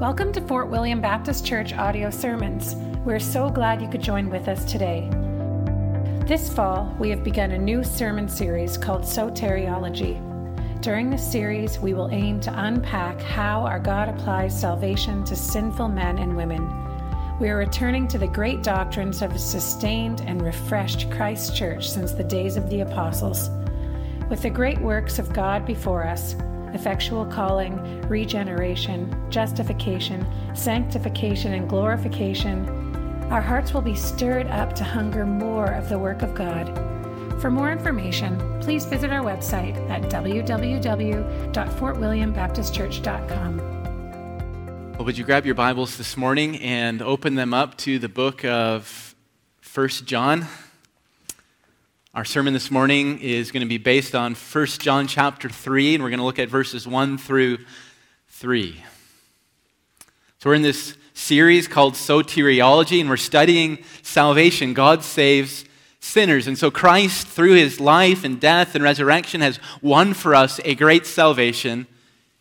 Welcome to Fort William Baptist Church audio sermons. We're so glad you could join with us today. This fall, we have begun a new sermon series called Soteriology. During this series, we will aim to unpack how our God applies salvation to sinful men and women. We are returning to the great doctrines of a sustained and refreshed Christ Church since the days of the apostles. With the great works of God before us, effectual calling, regeneration, justification, sanctification, and glorification, our hearts will be stirred up to hunger more of the work of God. For more information, please visit our website at www.fortwilliambaptistchurch.com. Well, would you grab your Bibles this morning and open them up to the book of First John? Our sermon this morning is going to be based on 1 John chapter 3, and we're going to look at verses 1 through 3. So, we're in this series called Soteriology, and we're studying salvation. God saves sinners. And so, Christ, through his life and death and resurrection, has won for us a great salvation,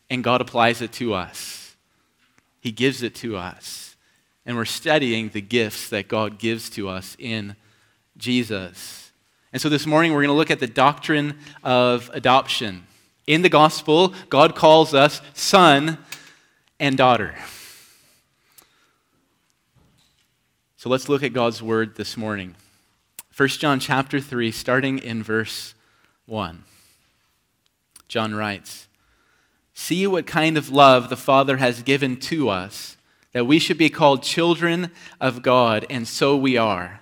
and God applies it to us. He gives it to us. And we're studying the gifts that God gives to us in Jesus. And so this morning we're going to look at the doctrine of adoption. In the gospel, God calls us son and daughter. So let's look at God's word this morning. 1 John chapter 3 starting in verse 1. John writes, "See what kind of love the Father has given to us that we should be called children of God, and so we are."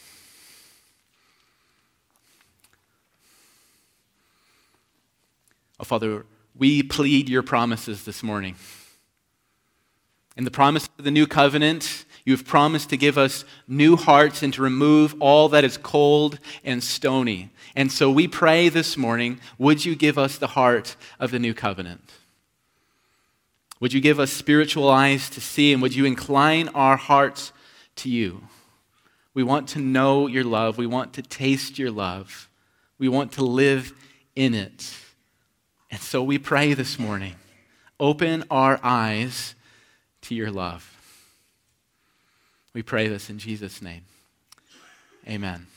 Oh, Father, we plead your promises this morning. In the promise of the new covenant, you have promised to give us new hearts and to remove all that is cold and stony. And so we pray this morning would you give us the heart of the new covenant? Would you give us spiritual eyes to see, and would you incline our hearts to you? We want to know your love. We want to taste your love. We want to live in it. And so we pray this morning open our eyes to your love. We pray this in Jesus' name. Amen.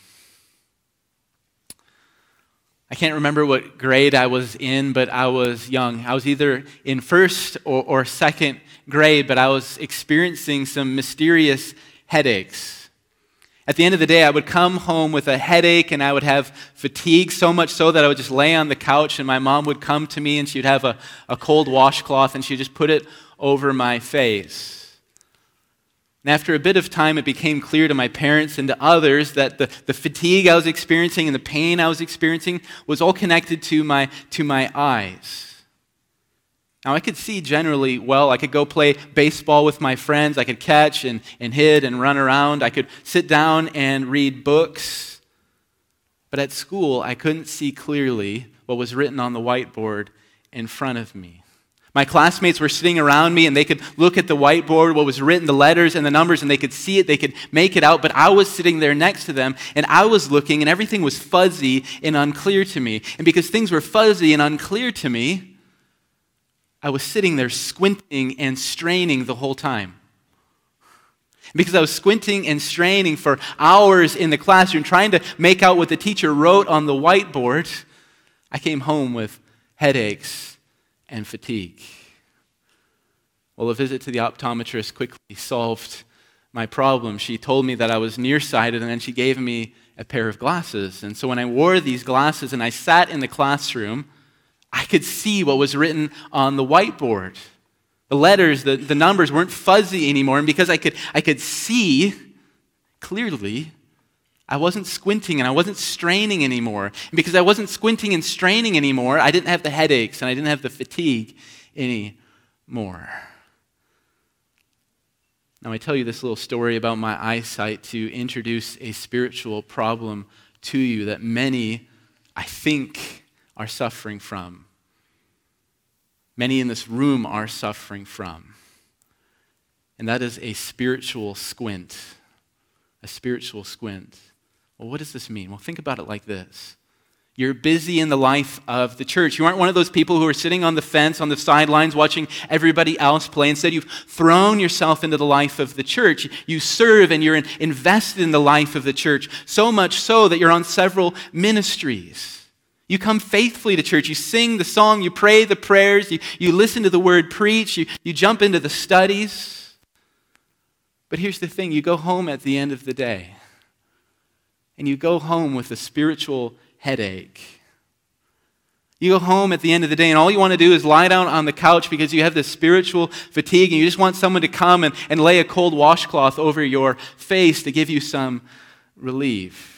I can't remember what grade I was in, but I was young. I was either in first or, or second grade, but I was experiencing some mysterious headaches. At the end of the day, I would come home with a headache and I would have fatigue, so much so that I would just lay on the couch and my mom would come to me and she'd have a, a cold washcloth and she'd just put it over my face. And after a bit of time, it became clear to my parents and to others that the, the fatigue I was experiencing and the pain I was experiencing was all connected to my, to my eyes. Now, I could see generally well. I could go play baseball with my friends. I could catch and, and hit and run around. I could sit down and read books. But at school, I couldn't see clearly what was written on the whiteboard in front of me. My classmates were sitting around me and they could look at the whiteboard, what was written, the letters and the numbers, and they could see it, they could make it out. But I was sitting there next to them and I was looking and everything was fuzzy and unclear to me. And because things were fuzzy and unclear to me, I was sitting there squinting and straining the whole time. Because I was squinting and straining for hours in the classroom trying to make out what the teacher wrote on the whiteboard, I came home with headaches and fatigue. Well, a visit to the optometrist quickly solved my problem. She told me that I was nearsighted, and then she gave me a pair of glasses. And so when I wore these glasses and I sat in the classroom, I could see what was written on the whiteboard. The letters, the, the numbers weren't fuzzy anymore. And because I could, I could see clearly, I wasn't squinting and I wasn't straining anymore. And because I wasn't squinting and straining anymore, I didn't have the headaches and I didn't have the fatigue anymore. Now, I tell you this little story about my eyesight to introduce a spiritual problem to you that many, I think, are suffering from. Many in this room are suffering from. And that is a spiritual squint. A spiritual squint. Well, what does this mean? Well, think about it like this you're busy in the life of the church. You aren't one of those people who are sitting on the fence, on the sidelines, watching everybody else play. Instead, you've thrown yourself into the life of the church. You serve and you're invested in the life of the church, so much so that you're on several ministries. You come faithfully to church. You sing the song, you pray the prayers, you, you listen to the word preach, you, you jump into the studies. But here's the thing you go home at the end of the day, and you go home with a spiritual headache. You go home at the end of the day, and all you want to do is lie down on the couch because you have this spiritual fatigue, and you just want someone to come and, and lay a cold washcloth over your face to give you some relief.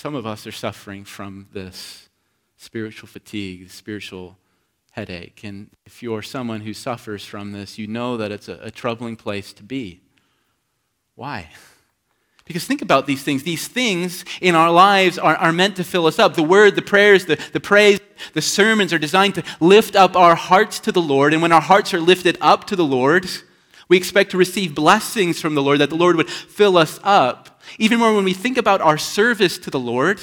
Some of us are suffering from this spiritual fatigue, spiritual headache. And if you're someone who suffers from this, you know that it's a, a troubling place to be. Why? Because think about these things. These things in our lives are, are meant to fill us up. The word, the prayers, the, the praise, the sermons are designed to lift up our hearts to the Lord. And when our hearts are lifted up to the Lord, we expect to receive blessings from the Lord, that the Lord would fill us up. Even more when we think about our service to the Lord,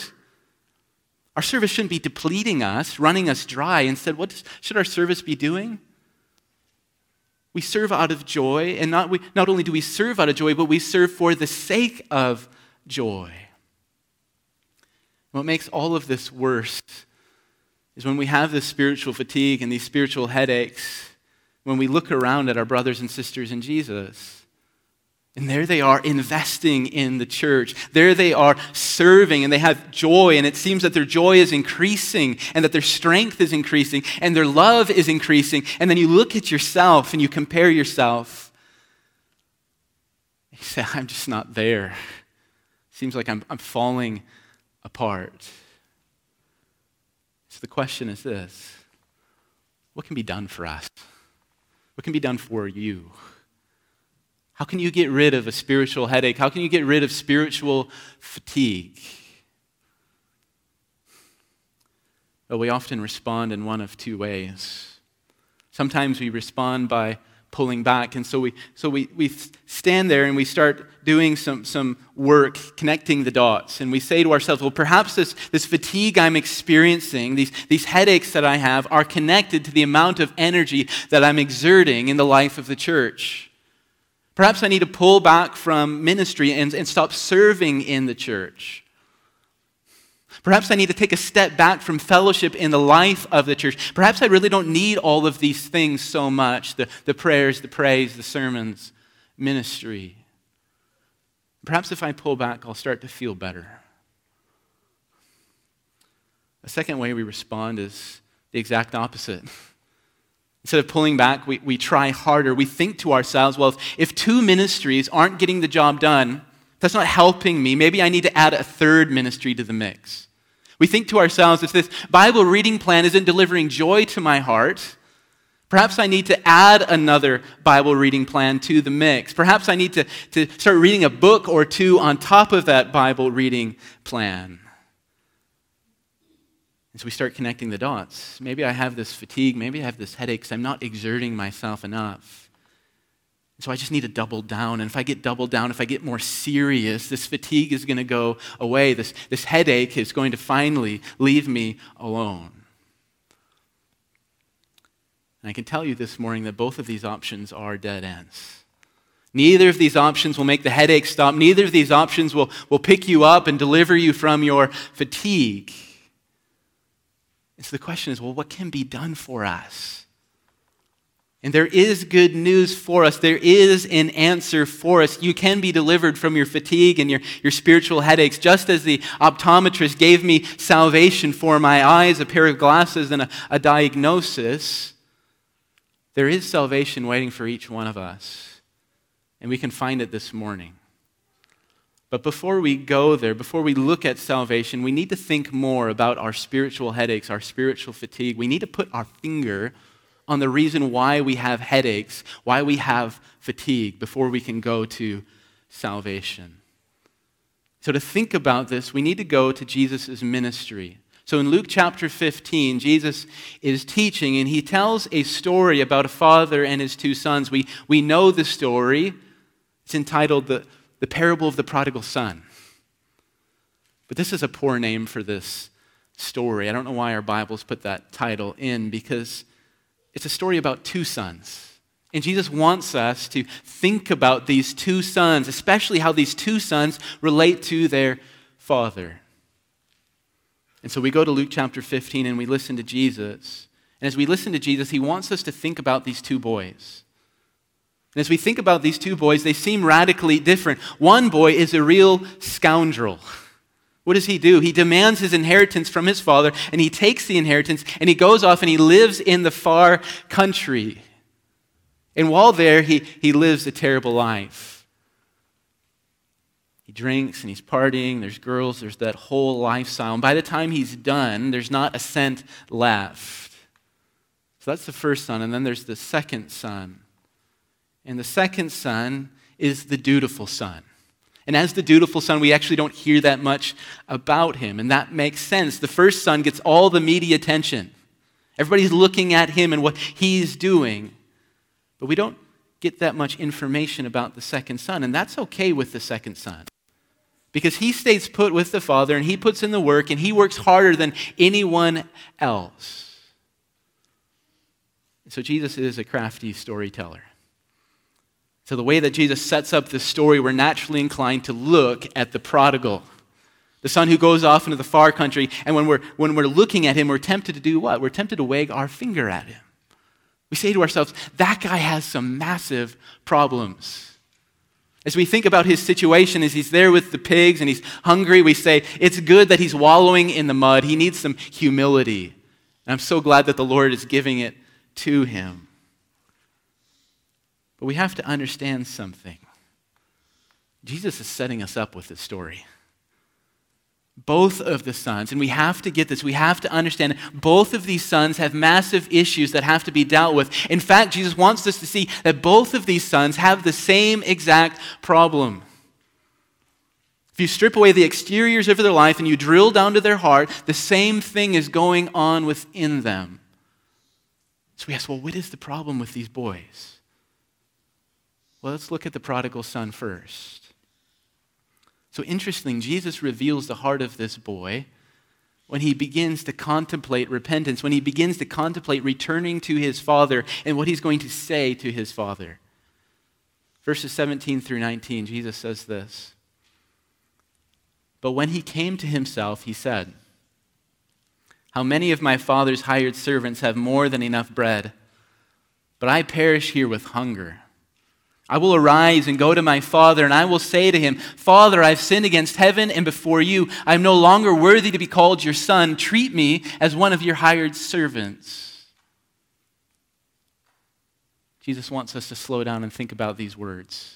our service shouldn't be depleting us, running us dry. Instead, what should our service be doing? We serve out of joy, and not, we, not only do we serve out of joy, but we serve for the sake of joy. What makes all of this worse is when we have this spiritual fatigue and these spiritual headaches, when we look around at our brothers and sisters in Jesus and there they are investing in the church. There they are serving and they have joy. And it seems that their joy is increasing and that their strength is increasing and their love is increasing. And then you look at yourself and you compare yourself. You say, I'm just not there. Seems like I'm, I'm falling apart. So the question is this what can be done for us? What can be done for you? How can you get rid of a spiritual headache? How can you get rid of spiritual fatigue? Well, we often respond in one of two ways. Sometimes we respond by pulling back. And so we, so we, we stand there and we start doing some, some work, connecting the dots. And we say to ourselves, well, perhaps this, this fatigue I'm experiencing, these, these headaches that I have, are connected to the amount of energy that I'm exerting in the life of the church. Perhaps I need to pull back from ministry and, and stop serving in the church. Perhaps I need to take a step back from fellowship in the life of the church. Perhaps I really don't need all of these things so much the, the prayers, the praise, the sermons, ministry. Perhaps if I pull back, I'll start to feel better. A second way we respond is the exact opposite. Instead of pulling back, we, we try harder. We think to ourselves, well, if, if two ministries aren't getting the job done, that's not helping me. Maybe I need to add a third ministry to the mix. We think to ourselves, if this Bible reading plan isn't delivering joy to my heart, perhaps I need to add another Bible reading plan to the mix. Perhaps I need to, to start reading a book or two on top of that Bible reading plan. So we start connecting the dots. Maybe I have this fatigue, maybe I have this headache because I'm not exerting myself enough. So I just need to double down. And if I get doubled down, if I get more serious, this fatigue is going to go away. This, this headache is going to finally leave me alone. And I can tell you this morning that both of these options are dead ends. Neither of these options will make the headache stop. Neither of these options will, will pick you up and deliver you from your fatigue. And so the question is well, what can be done for us? And there is good news for us. There is an answer for us. You can be delivered from your fatigue and your, your spiritual headaches, just as the optometrist gave me salvation for my eyes, a pair of glasses, and a, a diagnosis. There is salvation waiting for each one of us. And we can find it this morning. But before we go there, before we look at salvation, we need to think more about our spiritual headaches, our spiritual fatigue. We need to put our finger on the reason why we have headaches, why we have fatigue, before we can go to salvation. So, to think about this, we need to go to Jesus' ministry. So, in Luke chapter 15, Jesus is teaching, and he tells a story about a father and his two sons. We, we know the story. It's entitled the, the Parable of the Prodigal Son. But this is a poor name for this story. I don't know why our Bibles put that title in because it's a story about two sons. And Jesus wants us to think about these two sons, especially how these two sons relate to their father. And so we go to Luke chapter 15 and we listen to Jesus. And as we listen to Jesus, he wants us to think about these two boys. And as we think about these two boys, they seem radically different. One boy is a real scoundrel. What does he do? He demands his inheritance from his father, and he takes the inheritance, and he goes off and he lives in the far country. And while there, he, he lives a terrible life. He drinks and he's partying, there's girls, there's that whole lifestyle. And by the time he's done, there's not a cent left. So that's the first son. And then there's the second son. And the second son is the dutiful son. And as the dutiful son, we actually don't hear that much about him. And that makes sense. The first son gets all the media attention. Everybody's looking at him and what he's doing. But we don't get that much information about the second son. And that's okay with the second son. Because he stays put with the father and he puts in the work and he works harder than anyone else. So Jesus is a crafty storyteller. So, the way that Jesus sets up this story, we're naturally inclined to look at the prodigal, the son who goes off into the far country. And when we're, when we're looking at him, we're tempted to do what? We're tempted to wag our finger at him. We say to ourselves, that guy has some massive problems. As we think about his situation, as he's there with the pigs and he's hungry, we say, it's good that he's wallowing in the mud. He needs some humility. And I'm so glad that the Lord is giving it to him. But we have to understand something. Jesus is setting us up with this story. Both of the sons, and we have to get this, we have to understand both of these sons have massive issues that have to be dealt with. In fact, Jesus wants us to see that both of these sons have the same exact problem. If you strip away the exteriors of their life and you drill down to their heart, the same thing is going on within them. So we ask, well, what is the problem with these boys? Well, let's look at the prodigal son first. So, interesting, Jesus reveals the heart of this boy when he begins to contemplate repentance, when he begins to contemplate returning to his father and what he's going to say to his father. Verses 17 through 19, Jesus says this But when he came to himself, he said, How many of my father's hired servants have more than enough bread, but I perish here with hunger? I will arise and go to my father, and I will say to him, Father, I've sinned against heaven and before you. I am no longer worthy to be called your son. Treat me as one of your hired servants. Jesus wants us to slow down and think about these words.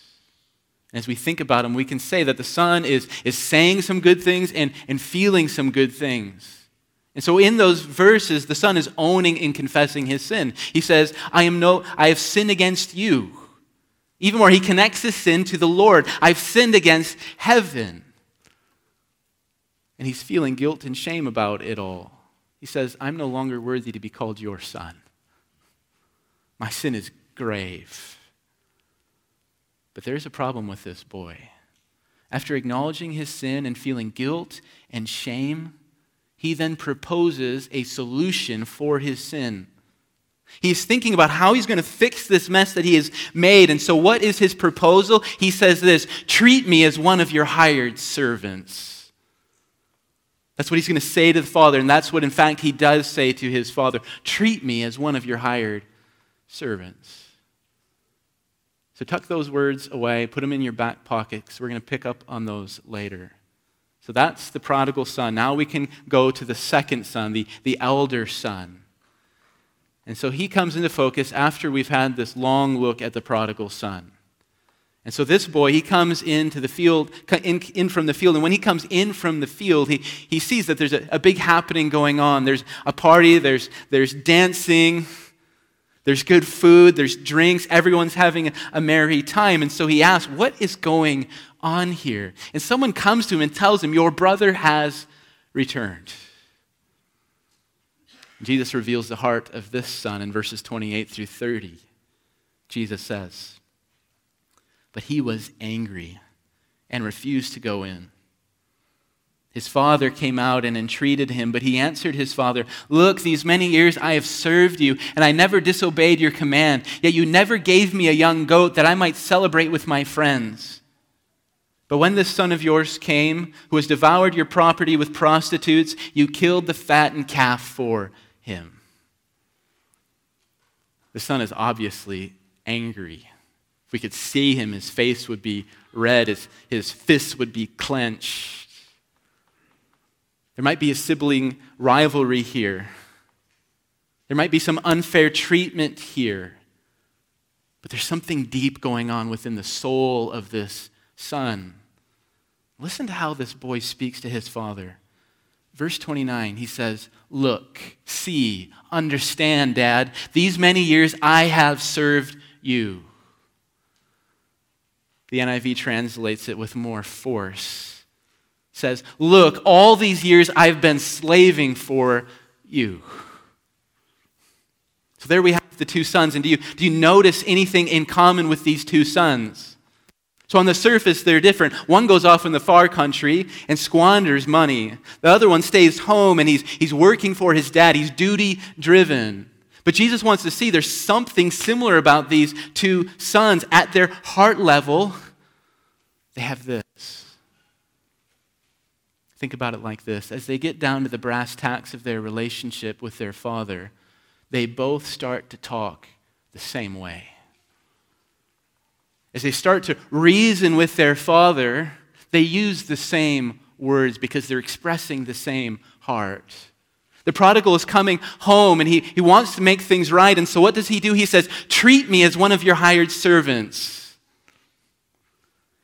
And as we think about them, we can say that the son is, is saying some good things and, and feeling some good things. And so in those verses, the son is owning and confessing his sin. He says, I am no, I have sinned against you. Even more, he connects his sin to the Lord. I've sinned against heaven. And he's feeling guilt and shame about it all. He says, I'm no longer worthy to be called your son. My sin is grave. But there's a problem with this boy. After acknowledging his sin and feeling guilt and shame, he then proposes a solution for his sin. He's thinking about how he's going to fix this mess that he has made. And so, what is his proposal? He says this Treat me as one of your hired servants. That's what he's going to say to the father. And that's what, in fact, he does say to his father Treat me as one of your hired servants. So, tuck those words away, put them in your back pocket, because we're going to pick up on those later. So, that's the prodigal son. Now we can go to the second son, the, the elder son. And so he comes into focus after we've had this long look at the prodigal son. And so this boy, he comes into the field, in, in, from the field. And when he comes in from the field, he, he sees that there's a, a big happening going on. There's a party, there's, there's dancing, There's good food, there's drinks, everyone's having a merry time. And so he asks, What is going on here? And someone comes to him and tells him, Your brother has returned. Jesus reveals the heart of this son in verses 28 through 30. Jesus says, But he was angry and refused to go in. His father came out and entreated him, but he answered his father, Look, these many years I have served you, and I never disobeyed your command, yet you never gave me a young goat that I might celebrate with my friends. But when this son of yours came, who has devoured your property with prostitutes, you killed the fattened calf for him. The son is obviously angry. If we could see him, his face would be red, his, his fists would be clenched. There might be a sibling rivalry here. There might be some unfair treatment here. But there's something deep going on within the soul of this son. Listen to how this boy speaks to his father. Verse 29, he says, Look, see, understand, Dad. These many years I have served you. The NIV translates it with more force. It says, Look, all these years I've been slaving for you. So there we have the two sons. And do you, do you notice anything in common with these two sons? So on the surface, they're different. One goes off in the far country and squanders money. The other one stays home and he's, he's working for his dad. He's duty driven. But Jesus wants to see there's something similar about these two sons. At their heart level, they have this. Think about it like this as they get down to the brass tacks of their relationship with their father, they both start to talk the same way as they start to reason with their father, they use the same words because they're expressing the same heart. The prodigal is coming home and he, he wants to make things right. And so what does he do? He says, Treat me as one of your hired servants.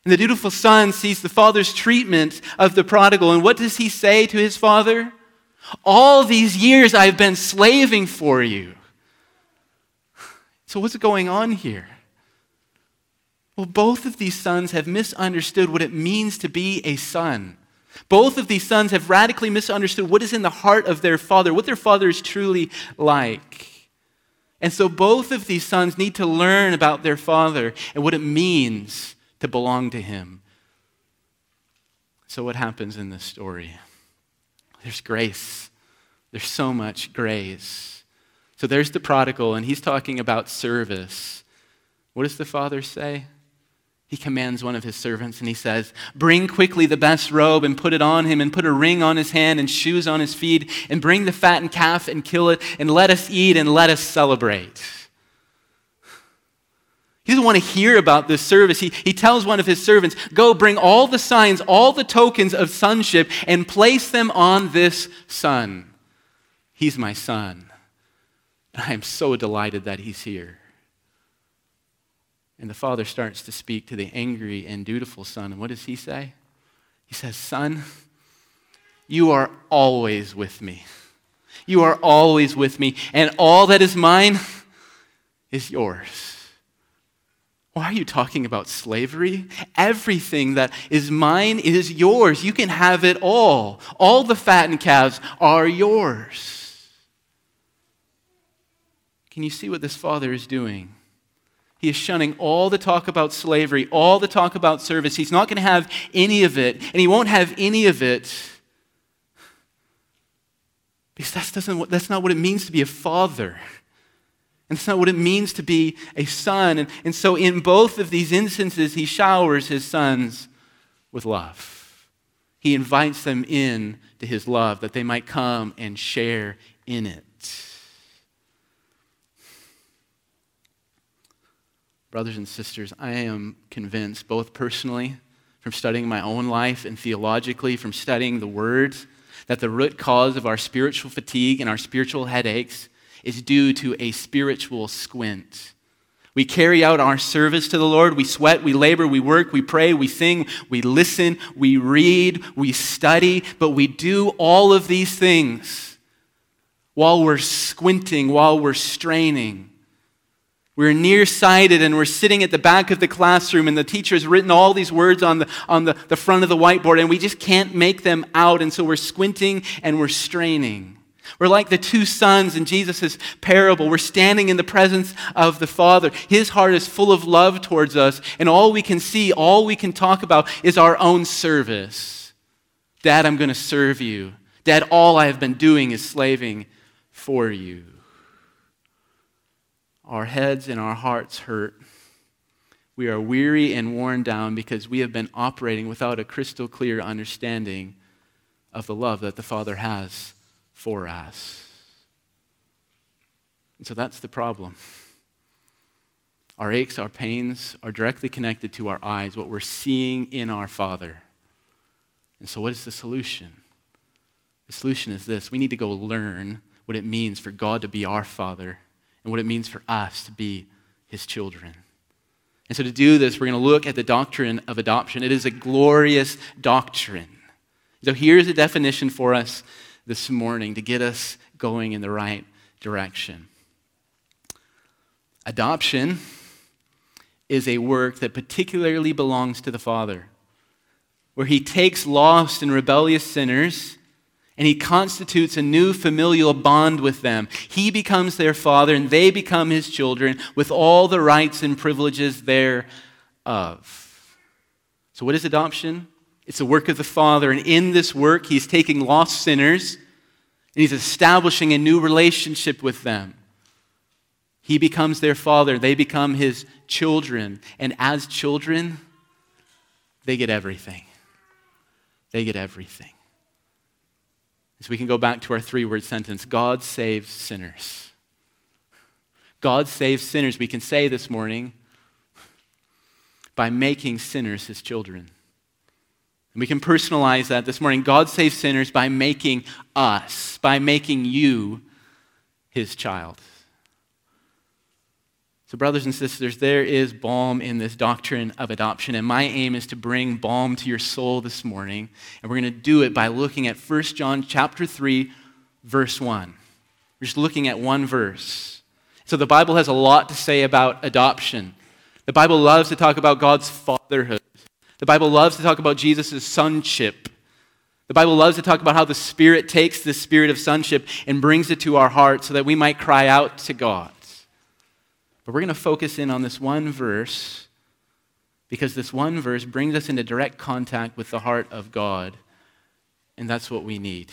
And the dutiful son sees the father's treatment of the prodigal. And what does he say to his father? All these years I've been slaving for you. So, what's going on here? Well, both of these sons have misunderstood what it means to be a son. Both of these sons have radically misunderstood what is in the heart of their father, what their father is truly like. And so both of these sons need to learn about their father and what it means to belong to him. So, what happens in this story? There's grace. There's so much grace. So, there's the prodigal, and he's talking about service. What does the father say? He commands one of his servants and he says, Bring quickly the best robe and put it on him, and put a ring on his hand and shoes on his feet, and bring the fattened calf and kill it, and let us eat and let us celebrate. He doesn't want to hear about this service. He, he tells one of his servants, Go bring all the signs, all the tokens of sonship, and place them on this son. He's my son. I am so delighted that he's here. And the father starts to speak to the angry and dutiful son. And what does he say? He says, Son, you are always with me. You are always with me. And all that is mine is yours. Why are you talking about slavery? Everything that is mine is yours. You can have it all. All the fattened calves are yours. Can you see what this father is doing? He is shunning all the talk about slavery, all the talk about service. He's not going to have any of it, and he won't have any of it because that's, doesn't, that's not what it means to be a father. And that's not what it means to be a son. And, and so, in both of these instances, he showers his sons with love. He invites them in to his love that they might come and share in it. Brothers and sisters, I am convinced, both personally, from studying my own life, and theologically, from studying the words, that the root cause of our spiritual fatigue and our spiritual headaches is due to a spiritual squint. We carry out our service to the Lord. We sweat, we labor, we work, we pray, we sing, we listen, we read, we study, but we do all of these things while we're squinting, while we're straining We're nearsighted and we're sitting at the back of the classroom, and the teacher has written all these words on, the, on the, the front of the whiteboard, and we just can't make them out. And so we're squinting and we're straining. We're like the two sons in Jesus' parable. We're standing in the presence of the Father. His heart is full of love towards us, and all we can see, all we can talk about is our own service. Dad, I'm going to serve you. Dad, all I have been doing is slaving for you our heads and our hearts hurt. We are weary and worn down because we have been operating without a crystal clear understanding of the love that the Father has for us. And so that's the problem. Our aches, our pains are directly connected to our eyes, what we're seeing in our Father. And so, what is the solution? The solution is this we need to go learn what it means for God to be our Father and what it means for us to be his children. And so, to do this, we're going to look at the doctrine of adoption. It is a glorious doctrine. So, here's a definition for us this morning to get us going in the right direction. Adoption is a work that particularly belongs to the Father, where he takes lost and rebellious sinners and he constitutes a new familial bond with them. He becomes their father, and they become his children with all the rights and privileges thereof. So, what is adoption? It's the work of the Father, and in this work, he's taking lost sinners and he's establishing a new relationship with them. He becomes their father, they become his children, and as children, they get everything. They get everything. So we can go back to our three word sentence God saves sinners. God saves sinners, we can say this morning, by making sinners his children. And we can personalize that this morning. God saves sinners by making us, by making you his child. So, brothers and sisters, there is balm in this doctrine of adoption, and my aim is to bring balm to your soul this morning. And we're going to do it by looking at 1 John chapter 3, verse 1. We're just looking at one verse. So, the Bible has a lot to say about adoption. The Bible loves to talk about God's fatherhood, the Bible loves to talk about Jesus' sonship. The Bible loves to talk about how the Spirit takes the spirit of sonship and brings it to our hearts so that we might cry out to God. But we're going to focus in on this one verse because this one verse brings us into direct contact with the heart of God, and that's what we need.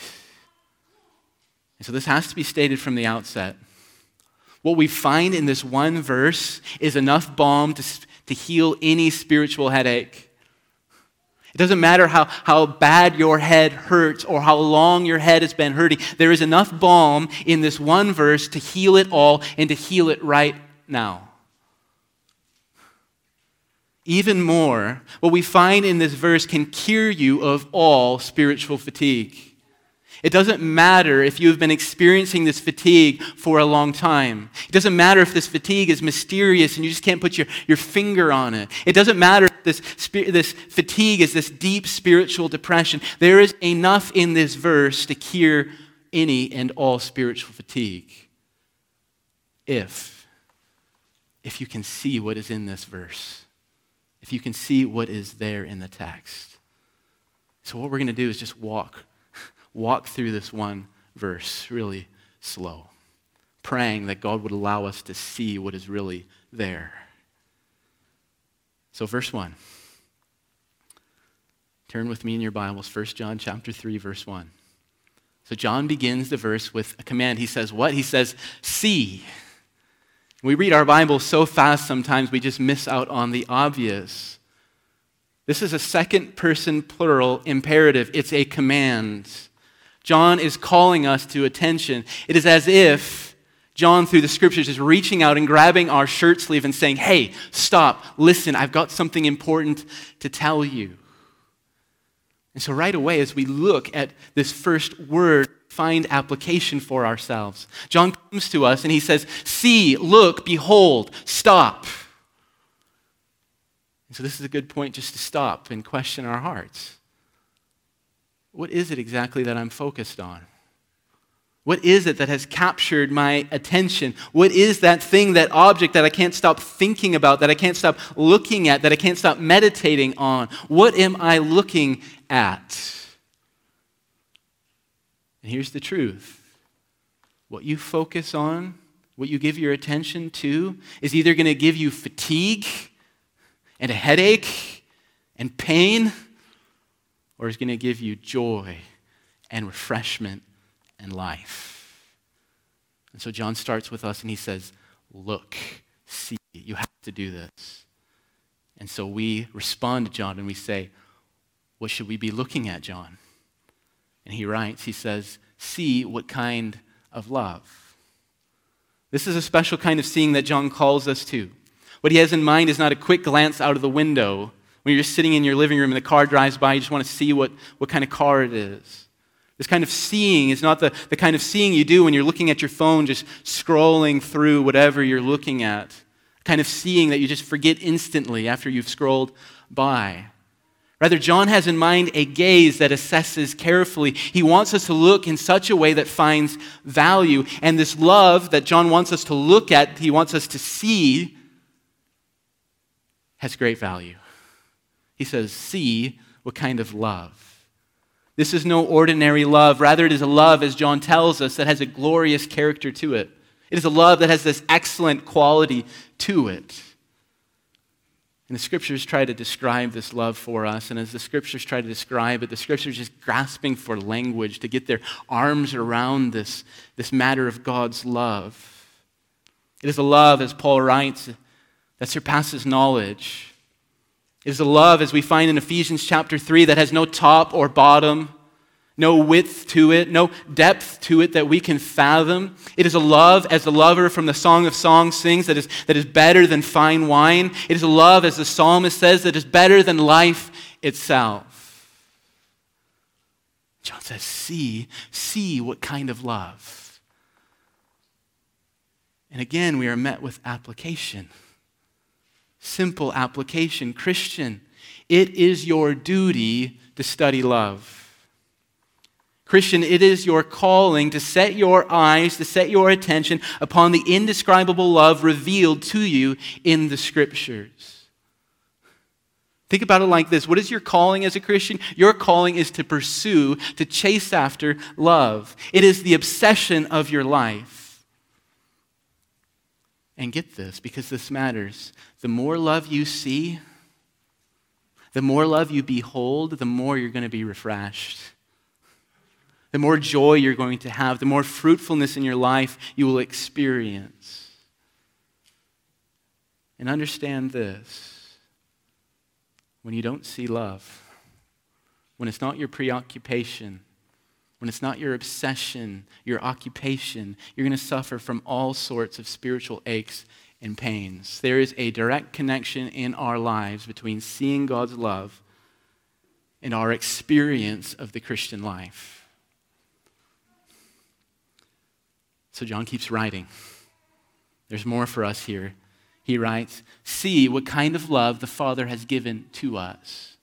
And so this has to be stated from the outset. What we find in this one verse is enough balm to, to heal any spiritual headache. It doesn't matter how, how bad your head hurts or how long your head has been hurting. There is enough balm in this one verse to heal it all and to heal it right now. Even more, what we find in this verse can cure you of all spiritual fatigue. It doesn't matter if you've been experiencing this fatigue for a long time. It doesn't matter if this fatigue is mysterious and you just can't put your, your finger on it. It doesn't matter if this, this fatigue is this deep spiritual depression. There is enough in this verse to cure any and all spiritual fatigue. If if you can see what is in this verse, if you can see what is there in the text. So, what we're going to do is just walk, walk through this one verse really slow, praying that God would allow us to see what is really there. So, verse 1. Turn with me in your Bibles, 1 John chapter 3, verse 1. So John begins the verse with a command. He says, What? He says, See. We read our Bible so fast sometimes we just miss out on the obvious. This is a second person plural imperative, it's a command. John is calling us to attention. It is as if John, through the scriptures, is reaching out and grabbing our shirt sleeve and saying, Hey, stop, listen, I've got something important to tell you. And so, right away, as we look at this first word, find application for ourselves. John comes to us and he says, See, look, behold, stop. And so, this is a good point just to stop and question our hearts. What is it exactly that I'm focused on? What is it that has captured my attention? What is that thing, that object that I can't stop thinking about, that I can't stop looking at, that I can't stop meditating on? What am I looking at? And here's the truth what you focus on, what you give your attention to, is either going to give you fatigue and a headache and pain, or is going to give you joy and refreshment and life. And so John starts with us and he says, Look, see, you have to do this. And so we respond to John and we say, What should we be looking at, John? And he writes, He says, See what kind of love. This is a special kind of seeing that John calls us to. What he has in mind is not a quick glance out of the window when you're sitting in your living room and the car drives by, you just want to see what, what kind of car it is. This kind of seeing is not the, the kind of seeing you do when you're looking at your phone, just scrolling through whatever you're looking at. kind of seeing that you just forget instantly after you've scrolled by. Rather, John has in mind a gaze that assesses carefully. He wants us to look in such a way that finds value. And this love that John wants us to look at, he wants us to see, has great value. He says, See what kind of love. This is no ordinary love. Rather, it is a love, as John tells us, that has a glorious character to it. It is a love that has this excellent quality to it. And the scriptures try to describe this love for us. And as the scriptures try to describe it, the scriptures just grasping for language to get their arms around this, this matter of God's love. It is a love, as Paul writes, that surpasses knowledge. It is a love, as we find in Ephesians chapter 3, that has no top or bottom, no width to it, no depth to it that we can fathom. It is a love, as the lover from the Song of Songs sings, that is, that is better than fine wine. It is a love, as the psalmist says, that is better than life itself. John says, See, see what kind of love. And again, we are met with application. Simple application. Christian, it is your duty to study love. Christian, it is your calling to set your eyes, to set your attention upon the indescribable love revealed to you in the Scriptures. Think about it like this What is your calling as a Christian? Your calling is to pursue, to chase after love. It is the obsession of your life. And get this, because this matters. The more love you see, the more love you behold, the more you're going to be refreshed the more joy you're going to have, the more fruitfulness in your life you will experience. And understand this when you don't see love, when it's not your preoccupation, when it's not your obsession, your occupation, you're going to suffer from all sorts of spiritual aches and pains. There is a direct connection in our lives between seeing God's love and our experience of the Christian life. So John keeps writing. There's more for us here. He writes, See what kind of love the Father has given to us.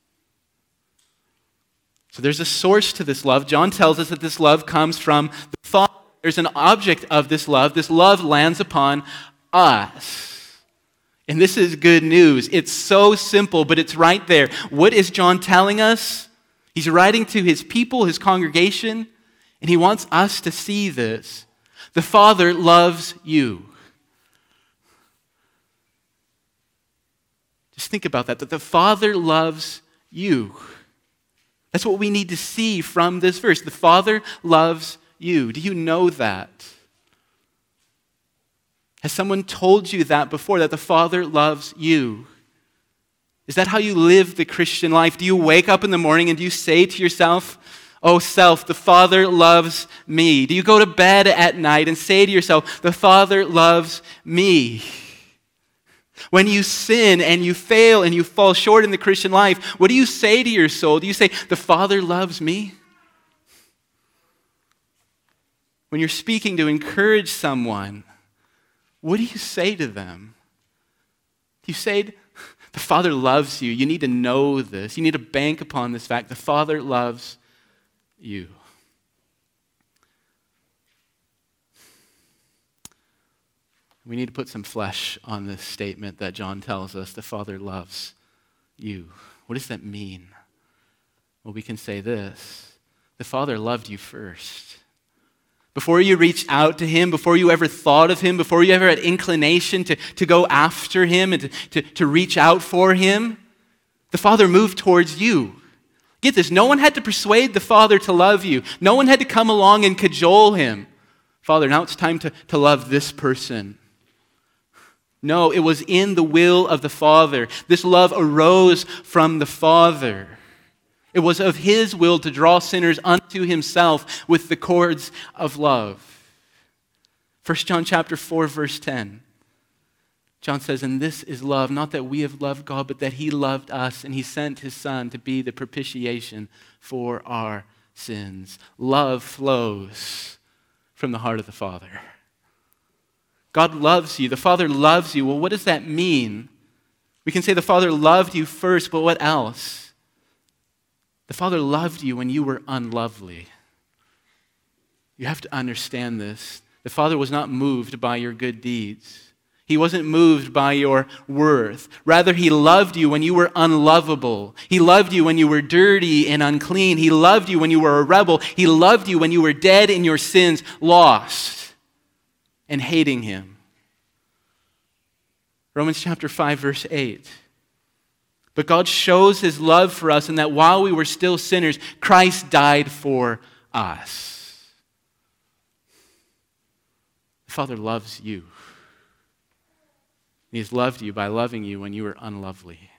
So there's a source to this love. John tells us that this love comes from the Father. There's an object of this love. This love lands upon us. And this is good news. It's so simple, but it's right there. What is John telling us? He's writing to his people, his congregation, and he wants us to see this. The Father loves you. Just think about that, that the Father loves you. That's what we need to see from this verse. The Father loves you. Do you know that? Has someone told you that before, that the Father loves you? Is that how you live the Christian life? Do you wake up in the morning and do you say to yourself, Oh, self, the Father loves me. Do you go to bed at night and say to yourself, The Father loves me? When you sin and you fail and you fall short in the Christian life, what do you say to your soul? Do you say, The Father loves me? When you're speaking to encourage someone, what do you say to them? Do you say, The Father loves you? You need to know this. You need to bank upon this fact. The Father loves you. We need to put some flesh on this statement that John tells us the Father loves you. What does that mean? Well, we can say this the Father loved you first. Before you reached out to him, before you ever thought of him, before you ever had inclination to, to go after him and to, to, to reach out for him, the Father moved towards you. Get this no one had to persuade the Father to love you, no one had to come along and cajole Him. Father, now it's time to, to love this person. No, it was in the will of the Father. This love arose from the Father. It was of His will to draw sinners unto Himself with the cords of love. 1 John chapter 4 verse 10. John says, "And this is love, not that we have loved God, but that he loved us and he sent his son to be the propitiation for our sins." Love flows from the heart of the Father. God loves you. The Father loves you. Well, what does that mean? We can say the Father loved you first, but what else? The Father loved you when you were unlovely. You have to understand this. The Father was not moved by your good deeds. He wasn't moved by your worth. Rather, He loved you when you were unlovable. He loved you when you were dirty and unclean. He loved you when you were a rebel. He loved you when you were dead in your sins, lost and hating him. Romans chapter 5, verse 8. But God shows his love for us in that while we were still sinners, Christ died for us. The Father loves you. He has loved you by loving you when you were unlovely.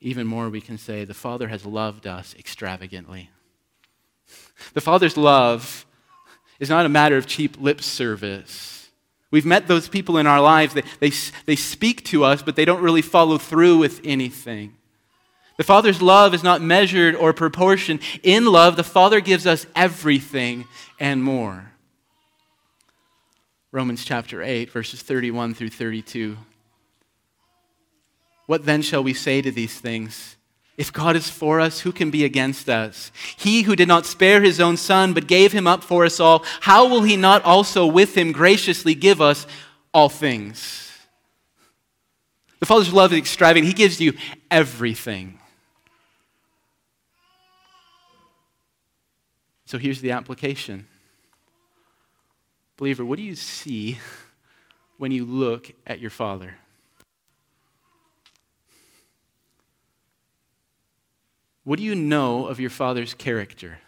Even more, we can say the Father has loved us extravagantly. The Father's love is not a matter of cheap lip service. We've met those people in our lives. They, they, they speak to us, but they don't really follow through with anything. The Father's love is not measured or proportioned. In love, the Father gives us everything and more. Romans chapter 8, verses 31 through 32. What then shall we say to these things? If God is for us, who can be against us? He who did not spare his own son, but gave him up for us all, how will he not also with him graciously give us all things? The Father's love is extravagant. He gives you everything. So here's the application. Believer, what do you see when you look at your Father? What do you know of your father's character?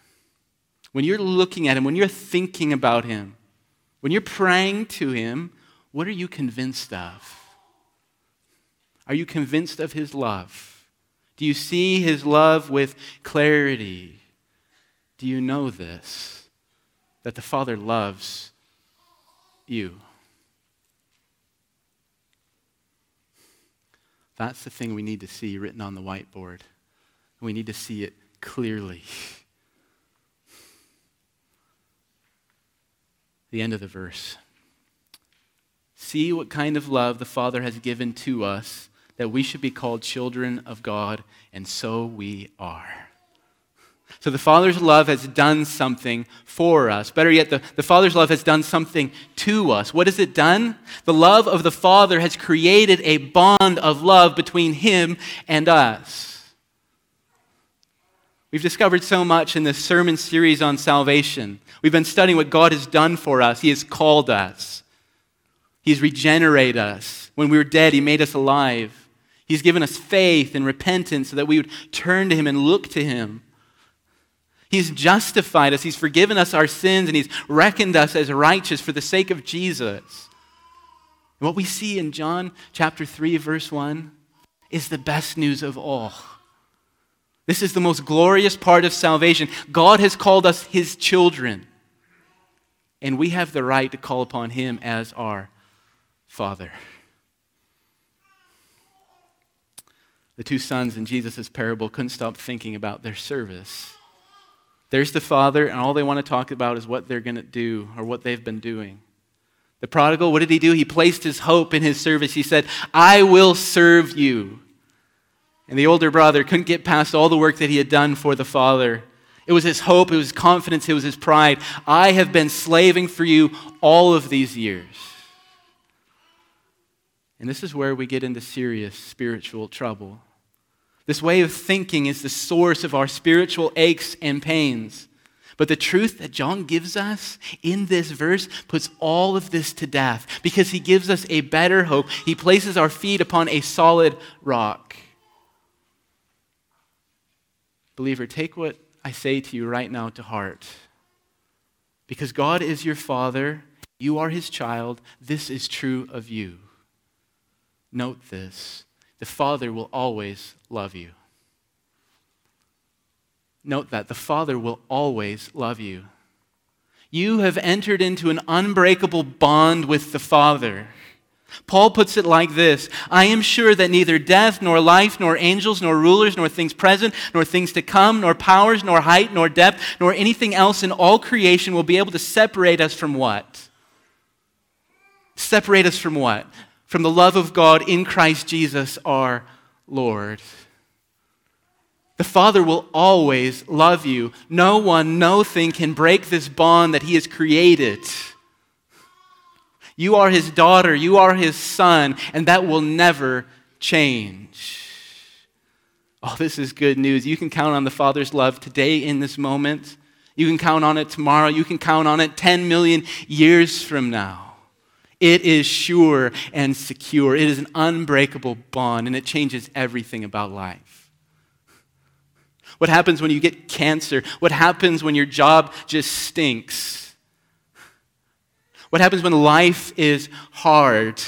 When you're looking at him, when you're thinking about him, when you're praying to him, what are you convinced of? Are you convinced of his love? Do you see his love with clarity? Do you know this? That the Father loves you. That's the thing we need to see written on the whiteboard. We need to see it clearly. The end of the verse. See what kind of love the Father has given to us that we should be called children of God, and so we are. So the Father's love has done something for us. Better yet, the, the Father's love has done something to us. What has it done? The love of the Father has created a bond of love between Him and us. We've discovered so much in this sermon series on salvation. We've been studying what God has done for us. He has called us, He's regenerated us. When we were dead, He made us alive. He's given us faith and repentance so that we would turn to Him and look to Him. He's justified us, He's forgiven us our sins, and He's reckoned us as righteous for the sake of Jesus. And what we see in John chapter 3, verse 1 is the best news of all. This is the most glorious part of salvation. God has called us his children, and we have the right to call upon him as our Father. The two sons in Jesus' parable couldn't stop thinking about their service. There's the father, and all they want to talk about is what they're going to do or what they've been doing. The prodigal, what did he do? He placed his hope in his service. He said, I will serve you. And the older brother couldn't get past all the work that he had done for the father. It was his hope, it was his confidence, it was his pride. I have been slaving for you all of these years. And this is where we get into serious spiritual trouble. This way of thinking is the source of our spiritual aches and pains. But the truth that John gives us in this verse puts all of this to death because he gives us a better hope. He places our feet upon a solid rock. Believer, take what I say to you right now to heart. Because God is your Father, you are His child, this is true of you. Note this the Father will always love you. Note that the Father will always love you. You have entered into an unbreakable bond with the Father. Paul puts it like this I am sure that neither death, nor life, nor angels, nor rulers, nor things present, nor things to come, nor powers, nor height, nor depth, nor anything else in all creation will be able to separate us from what? Separate us from what? From the love of God in Christ Jesus our Lord. The Father will always love you. No one, no thing can break this bond that He has created. You are his daughter, you are his son, and that will never change. Oh, this is good news. You can count on the Father's love today in this moment. You can count on it tomorrow. You can count on it 10 million years from now. It is sure and secure. It is an unbreakable bond, and it changes everything about life. What happens when you get cancer? What happens when your job just stinks? What happens when life is hard?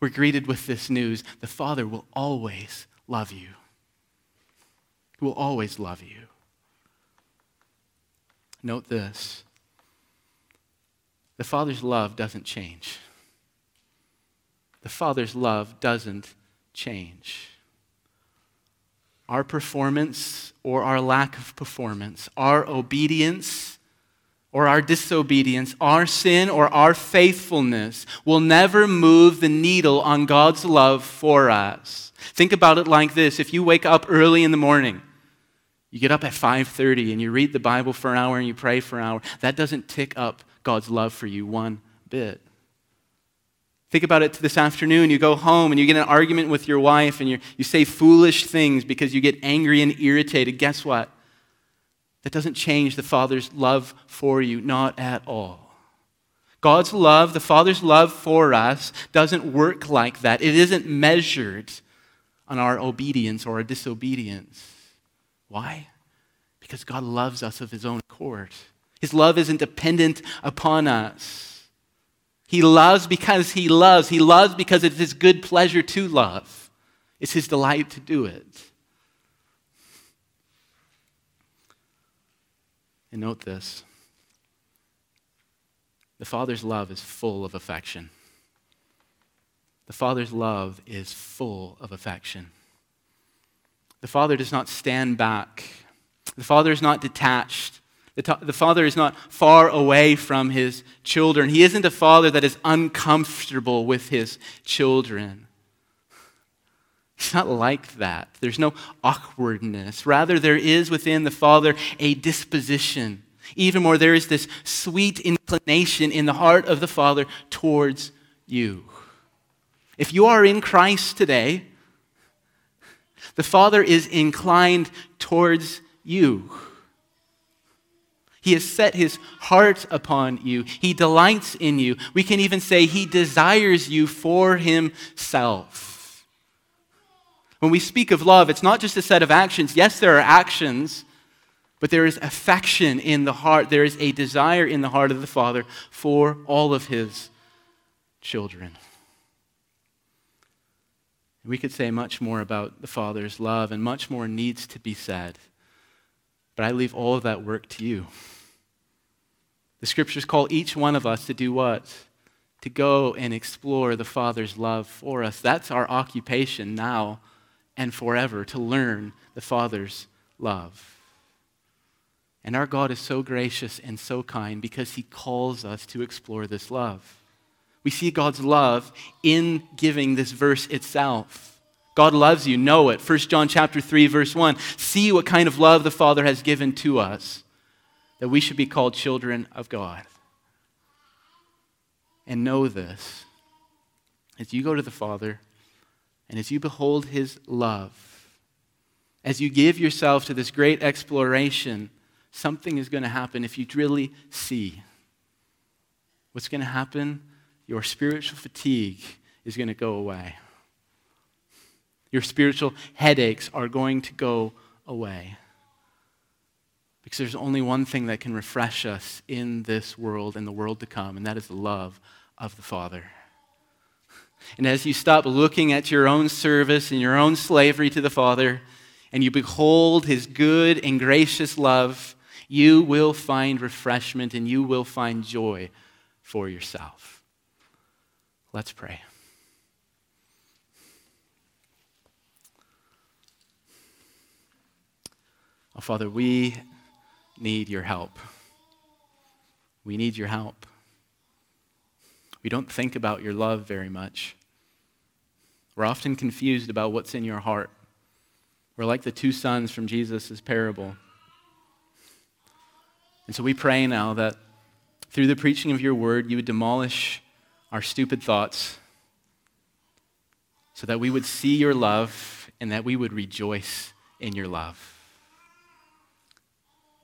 We're greeted with this news the Father will always love you. He will always love you. Note this the Father's love doesn't change. The Father's love doesn't change. Our performance or our lack of performance, our obedience or our disobedience, our sin or our faithfulness will never move the needle on God's love for us. Think about it like this. If you wake up early in the morning, you get up at 5:30 and you read the Bible for an hour and you pray for an hour, that doesn't tick up God's love for you one bit. Think about it this afternoon. You go home and you get an argument with your wife and you you say foolish things because you get angry and irritated. Guess what? That doesn't change the Father's love for you, not at all. God's love, the Father's love for us, doesn't work like that. It isn't measured on our obedience or our disobedience. Why? Because God loves us of His own accord. His love isn't dependent upon us. He loves because He loves. He loves because it's His good pleasure to love, it's His delight to do it. And note this the Father's love is full of affection. The Father's love is full of affection. The Father does not stand back. The Father is not detached. The, the, Father is not far away from his children. He isn't a Father that is uncomfortable with his children. It's not like that. There's no awkwardness. Rather, there is within the Father a disposition. Even more, there is this sweet inclination in the heart of the Father towards you. If you are in Christ today, the Father is inclined towards you. He has set his heart upon you. He delights in you. We can even say he desires you for himself. When we speak of love, it's not just a set of actions. Yes, there are actions, but there is affection in the heart. There is a desire in the heart of the Father for all of his children. We could say much more about the Father's love, and much more needs to be said. But I leave all of that work to you. The scriptures call each one of us to do what? To go and explore the Father's love for us. That's our occupation now and forever to learn the Father's love. And our God is so gracious and so kind because he calls us to explore this love. We see God's love in giving this verse itself. God loves you. Know it. 1 John chapter 3 verse 1. See what kind of love the Father has given to us that we should be called children of God. And know this. As you go to the Father and as you behold his love, as you give yourself to this great exploration, something is going to happen if you really see. What's going to happen? Your spiritual fatigue is going to go away. Your spiritual headaches are going to go away. Because there's only one thing that can refresh us in this world and the world to come, and that is the love of the Father. And as you stop looking at your own service and your own slavery to the Father, and you behold his good and gracious love, you will find refreshment and you will find joy for yourself. Let's pray. Oh, Father, we need your help. We need your help. We don't think about your love very much. We're often confused about what's in your heart. We're like the two sons from Jesus' parable. And so we pray now that through the preaching of your word, you would demolish our stupid thoughts so that we would see your love and that we would rejoice in your love.